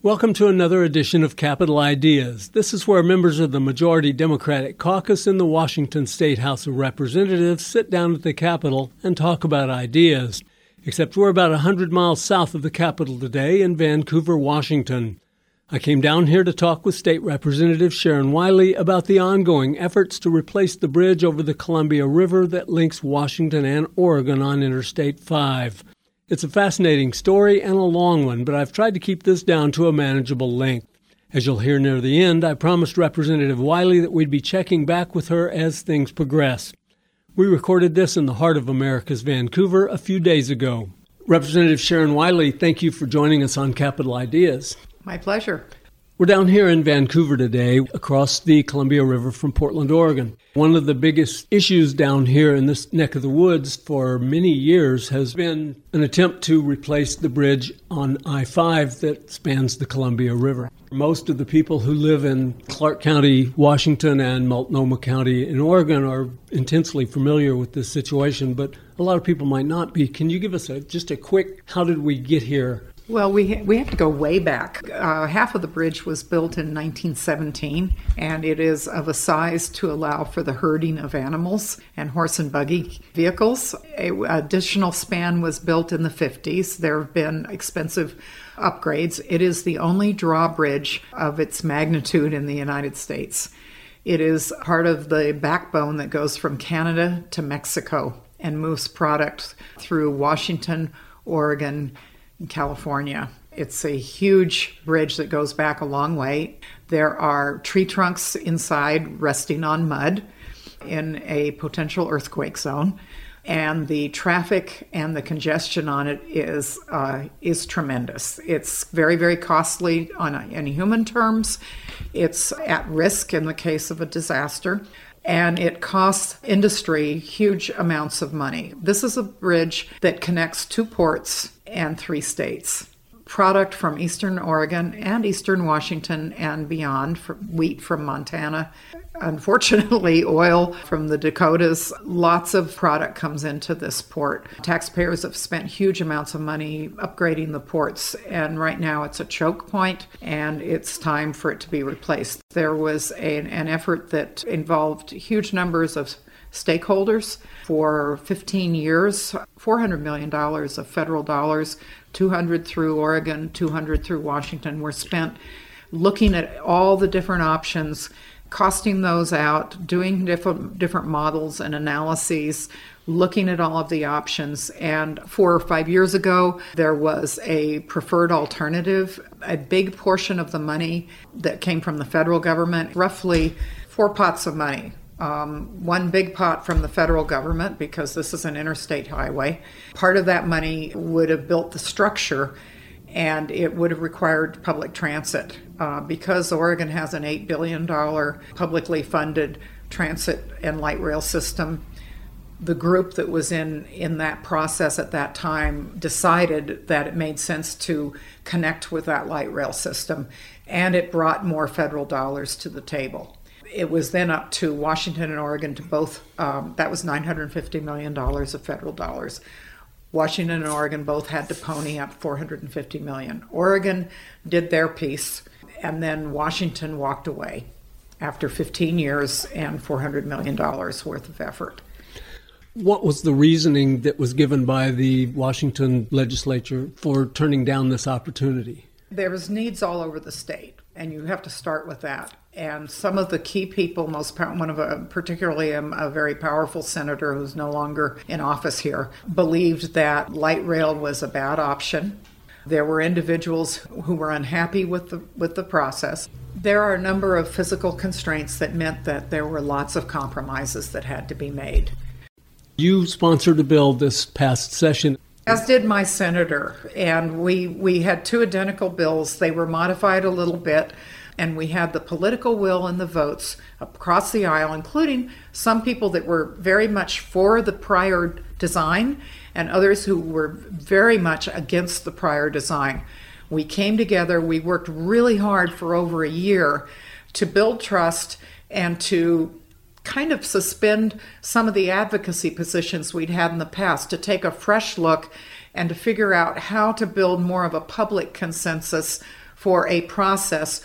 Welcome to another edition of Capitol Ideas. This is where members of the majority Democratic caucus in the Washington State House of Representatives sit down at the Capitol and talk about ideas. Except we're about a 100 miles south of the Capitol today in Vancouver, Washington. I came down here to talk with State Representative Sharon Wylie about the ongoing efforts to replace the bridge over the Columbia River that links Washington and Oregon on Interstate 5. It's a fascinating story and a long one, but I've tried to keep this down to a manageable length. As you'll hear near the end, I promised Representative Wylie that we'd be checking back with her as things progress. We recorded this in the heart of America's Vancouver a few days ago. Representative Sharon Wylie, thank you for joining us on Capitol Ideas. My pleasure. We're down here in Vancouver today, across the Columbia River from Portland, Oregon. One of the biggest issues down here in this neck of the woods for many years has been an attempt to replace the bridge on I 5 that spans the Columbia River. Most of the people who live in Clark County, Washington, and Multnomah County in Oregon are intensely familiar with this situation, but a lot of people might not be. Can you give us a, just a quick how did we get here well, we ha- we have to go way back. Uh, half of the bridge was built in 1917, and it is of a size to allow for the herding of animals and horse and buggy vehicles. A additional span was built in the 50s. There have been expensive upgrades. It is the only drawbridge of its magnitude in the United States. It is part of the backbone that goes from Canada to Mexico and moves product through Washington, Oregon, in California. It's a huge bridge that goes back a long way. There are tree trunks inside resting on mud in a potential earthquake zone. And the traffic and the congestion on it is uh, is tremendous. It's very very costly on in human terms. It's at risk in the case of a disaster and it costs industry huge amounts of money. This is a bridge that connects two ports and three states. Product from eastern Oregon and eastern Washington and beyond, wheat from Montana, unfortunately, oil from the Dakotas. Lots of product comes into this port. Taxpayers have spent huge amounts of money upgrading the ports, and right now it's a choke point and it's time for it to be replaced. There was a, an effort that involved huge numbers of stakeholders for 15 years, $400 million of federal dollars, 200 through Oregon, 200 through Washington were spent looking at all the different options, costing those out, doing different different models and analyses, looking at all of the options. And four or five years ago, there was a preferred alternative. A big portion of the money that came from the federal government, roughly four pots of money um, one big pot from the federal government because this is an interstate highway. Part of that money would have built the structure and it would have required public transit. Uh, because Oregon has an $8 billion publicly funded transit and light rail system, the group that was in, in that process at that time decided that it made sense to connect with that light rail system, and it brought more federal dollars to the table it was then up to Washington and Oregon to both, um, that was $950 million of federal dollars. Washington and Oregon both had to pony up 450 million. Oregon did their piece, and then Washington walked away after 15 years and 400 million dollars worth of effort. What was the reasoning that was given by the Washington legislature for turning down this opportunity? There was needs all over the state, and you have to start with that and some of the key people, most one of a, particularly a, a, very powerful senator who's no longer in office here, believed that light rail was a bad option. There were individuals who were unhappy with the with the process. There are a number of physical constraints that meant that there were lots of compromises that had to be made. You sponsored a bill this past session as did my senator and we we had two identical bills they were modified a little bit and we had the political will and the votes across the aisle, including some people that were very much for the prior design and others who were very much against the prior design. We came together, we worked really hard for over a year to build trust and to kind of suspend some of the advocacy positions we'd had in the past, to take a fresh look and to figure out how to build more of a public consensus for a process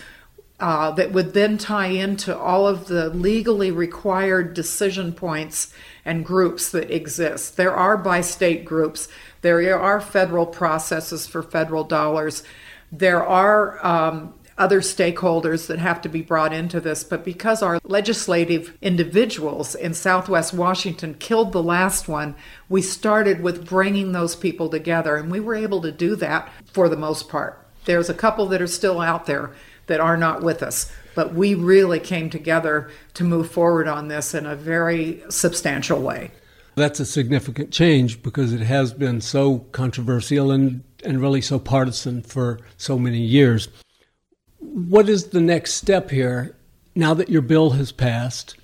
uh, that would then tie into all of the legally required decision points and groups that exist. There are bi-state groups, there are federal processes for federal dollars, there are um, other stakeholders that have to be brought into this, but because our legislative individuals in Southwest Washington killed the last one, we started with bringing those people together, and we were able to do that for the most part. There's a couple that are still out there that are not with us, but we really came together to move forward on this in a very substantial way. That's a significant change because it has been so controversial and, and really so partisan for so many years. What is the next step here now that your bill has passed,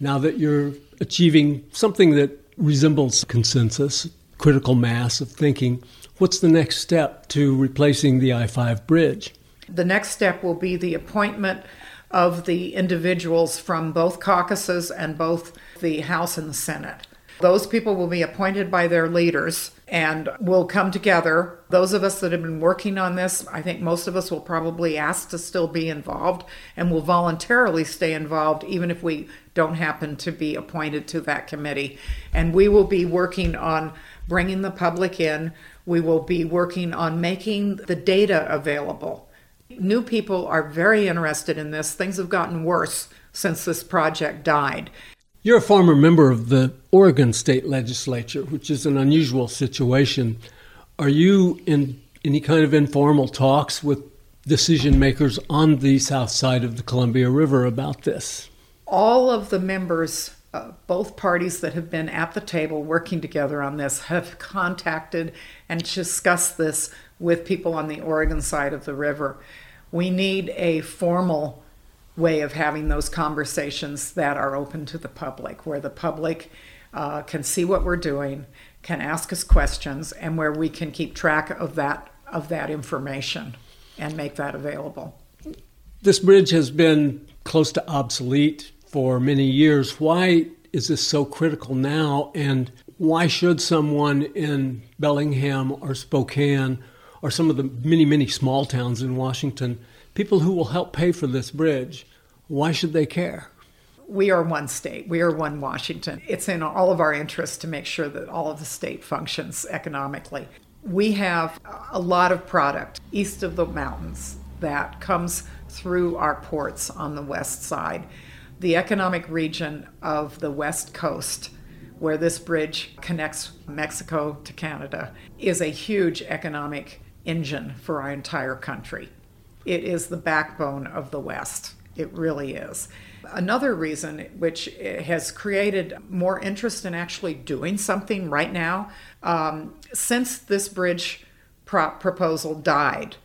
now that you're achieving something that resembles consensus, critical mass of thinking? What's the next step to replacing the I 5 bridge? The next step will be the appointment of the individuals from both caucuses and both the House and the Senate. Those people will be appointed by their leaders and we'll come together. Those of us that have been working on this, I think most of us will probably ask to still be involved and will voluntarily stay involved even if we don't happen to be appointed to that committee. And we will be working on bringing the public in. We will be working on making the data available. New people are very interested in this. Things have gotten worse since this project died. You're a former member of the Oregon State Legislature, which is an unusual situation. Are you in any kind of informal talks with decision makers on the south side of the Columbia River about this? All of the members, uh, both parties that have been at the table working together on this, have contacted and discussed this with people on the Oregon side of the river. We need a formal way of having those conversations that are open to the public, where the public uh, can see what we're doing, can ask us questions, and where we can keep track of that of that information and make that available. This bridge has been close to obsolete for many years. Why is this so critical now? And why should someone in Bellingham or Spokane or some of the many, many small towns in Washington, people who will help pay for this bridge, why should they care? We are one state. We are one Washington. It's in all of our interests to make sure that all of the state functions economically. We have a lot of product east of the mountains that comes through our ports on the west side. The economic region of the west coast, where this bridge connects Mexico to Canada, is a huge economic engine for our entire country. It is the backbone of the West. It really is. Another reason, which has created more interest in actually doing something right now, um, since this bridge pro- proposal died,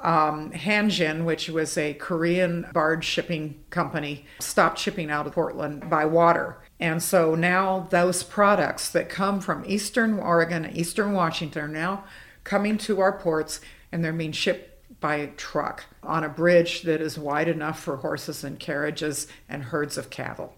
um, Hanjin, which was a Korean barge shipping company, stopped shipping out of Portland by water. And so now those products that come from Eastern Oregon, Eastern Washington are now coming to our ports and they're being shipped by truck on a bridge that is wide enough for horses and carriages and herds of cattle.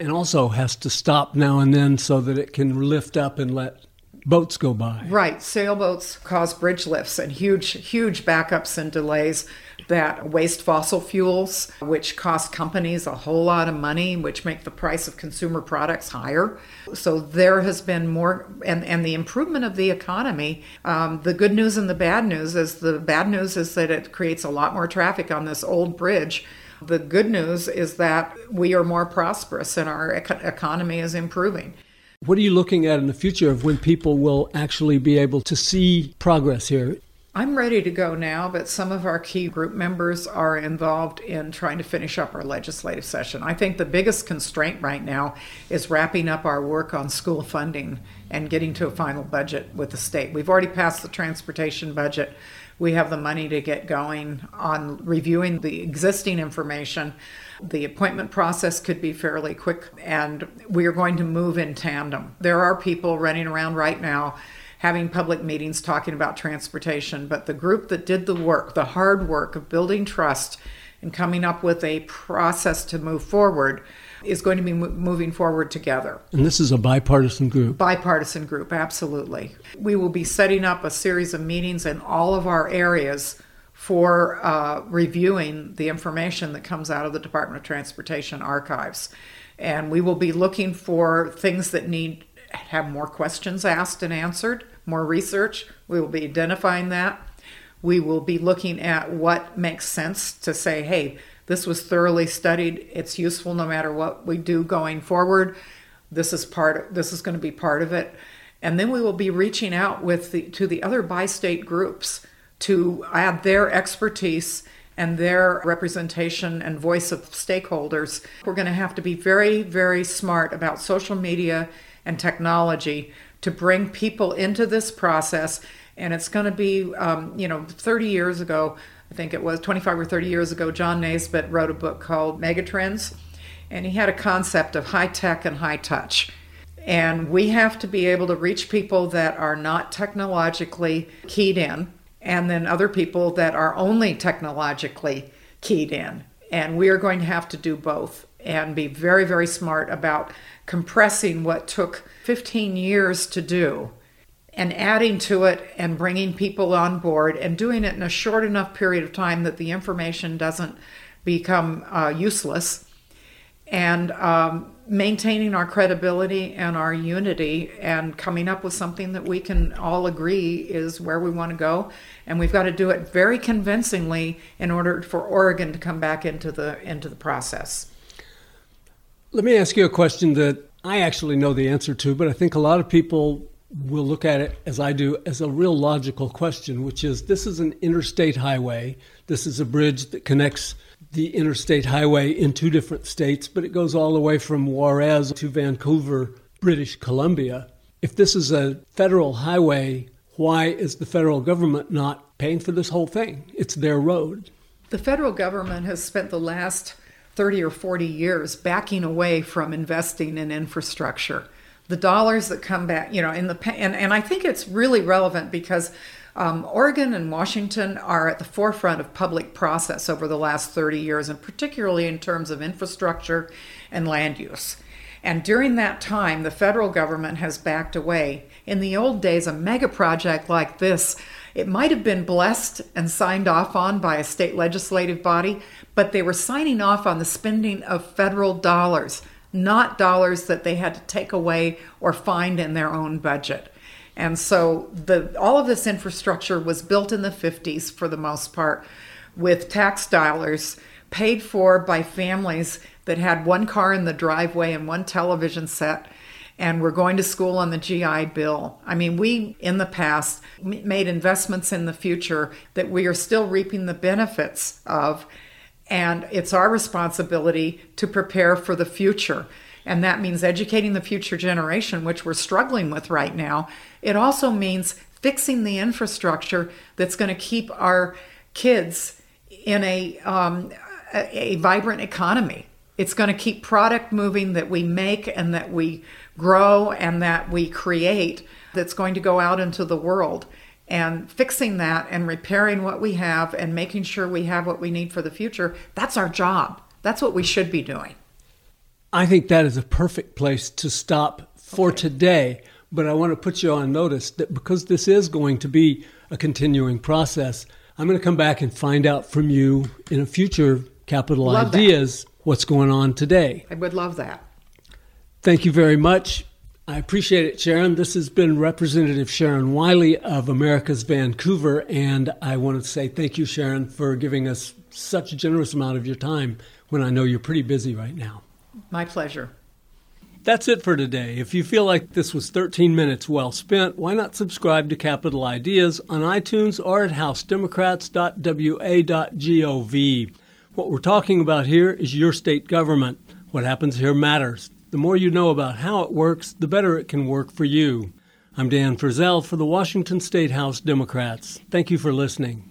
And also has to stop now and then so that it can lift up and let boats go by. Right. Sailboats cause bridge lifts and huge, huge backups and delays that waste fossil fuels, which cost companies a whole lot of money, which make the price of consumer products higher. So there has been more, and, and the improvement of the economy. Um, the good news and the bad news is the bad news is that it creates a lot more traffic on this old bridge. The good news is that we are more prosperous and our economy is improving. What are you looking at in the future of when people will actually be able to see progress here? I'm ready to go now, but some of our key group members are involved in trying to finish up our legislative session. I think the biggest constraint right now is wrapping up our work on school funding and getting to a final budget with the state. We've already passed the transportation budget. We have the money to get going on reviewing the existing information. The appointment process could be fairly quick, and we are going to move in tandem. There are people running around right now having public meetings talking about transportation, but the group that did the work, the hard work of building trust and coming up with a process to move forward, is going to be moving forward together. And this is a bipartisan group? Bipartisan group, absolutely. We will be setting up a series of meetings in all of our areas for uh, reviewing the information that comes out of the Department of Transportation archives. And we will be looking for things that need have more questions asked and answered, more research. We will be identifying that. We will be looking at what makes sense to say, hey, this was thoroughly studied. It's useful no matter what we do going forward. This is part. Of, This is going to be part of it, and then we will be reaching out with the to the other bi-state groups to add their expertise and their representation and voice of stakeholders. We're going to have to be very, very smart about social media and technology to bring people into this process. And it's going to be, um, you know, 30 years ago, I think it was 25 or 30 years ago, John Naisbitt wrote a book called Megatrends. And he had a concept of high tech and high touch. And we have to be able to reach people that are not technologically keyed in and then other people that are only technologically keyed in. And we are going to have to do both and be very, very smart about compressing what took 15 years to do and adding to it and bringing people on board and doing it in a short enough period of time that the information doesn't become uh, useless and um, maintaining our credibility and our unity and coming up with something that we can all agree is where we want to go and we've got to do it very convincingly in order for Oregon to come back into the into the process. Let me ask you a question that I actually know the answer to, but I think a lot of people will look at it as I do as a real logical question, which is this is an interstate highway. This is a bridge that connects the interstate highway in two different states, but it goes all the way from Juarez to Vancouver, British Columbia. If this is a federal highway, why is the federal government not paying for this whole thing? It's their road. The federal government has spent the last 30 or 40 years backing away from investing in infrastructure. The dollars that come back, you know, in the and, and I think it's really relevant because um, Oregon and Washington are at the forefront of public process over the last 30 years, and particularly in terms of infrastructure and land use. And during that time, the federal government has backed away. In the old days, a mega project like this, it might have been blessed and signed off on by a state legislative body, but they were signing off on the spending of federal dollars, not dollars that they had to take away or find in their own budget. And so the all of this infrastructure was built in the 50s for the most part with tax dollars paid for by families that had one car in the driveway and one television set and were going to school on the GI Bill. I mean, we in the past made investments in the future that we are still reaping the benefits of, and it's our responsibility to prepare for the future. And that means educating the future generation, which we're struggling with right now. It also means fixing the infrastructure that's going to keep our kids in a, um, a, a vibrant economy. It's going to keep product moving that we make and that we grow and that we create that's going to go out into the world. And fixing that and repairing what we have and making sure we have what we need for the future, that's our job. That's what we should be doing. I think that is a perfect place to stop for okay. today. But I want to put you on notice that because this is going to be a continuing process, I'm going to come back and find out from you in a future Capitol love Ideas that. what's going on today. I would love that. Thank you very much. I appreciate it, Sharon. This has been Representative Sharon Wylie of America's Vancouver, and I want to say thank you, Sharon, for giving us such a generous amount of your time when I know you're pretty busy right now. My pleasure. That's it for today. If you feel like this was 13 minutes well spent, why not subscribe to Capitol Ideas on iTunes or at housedemocrats.wa.gov. What we're talking about here is your state government. What happens here matters. The more you know about how it works, the better it can work for you. I'm Dan Frizzell for the Washington State House Democrats. Thank you for listening.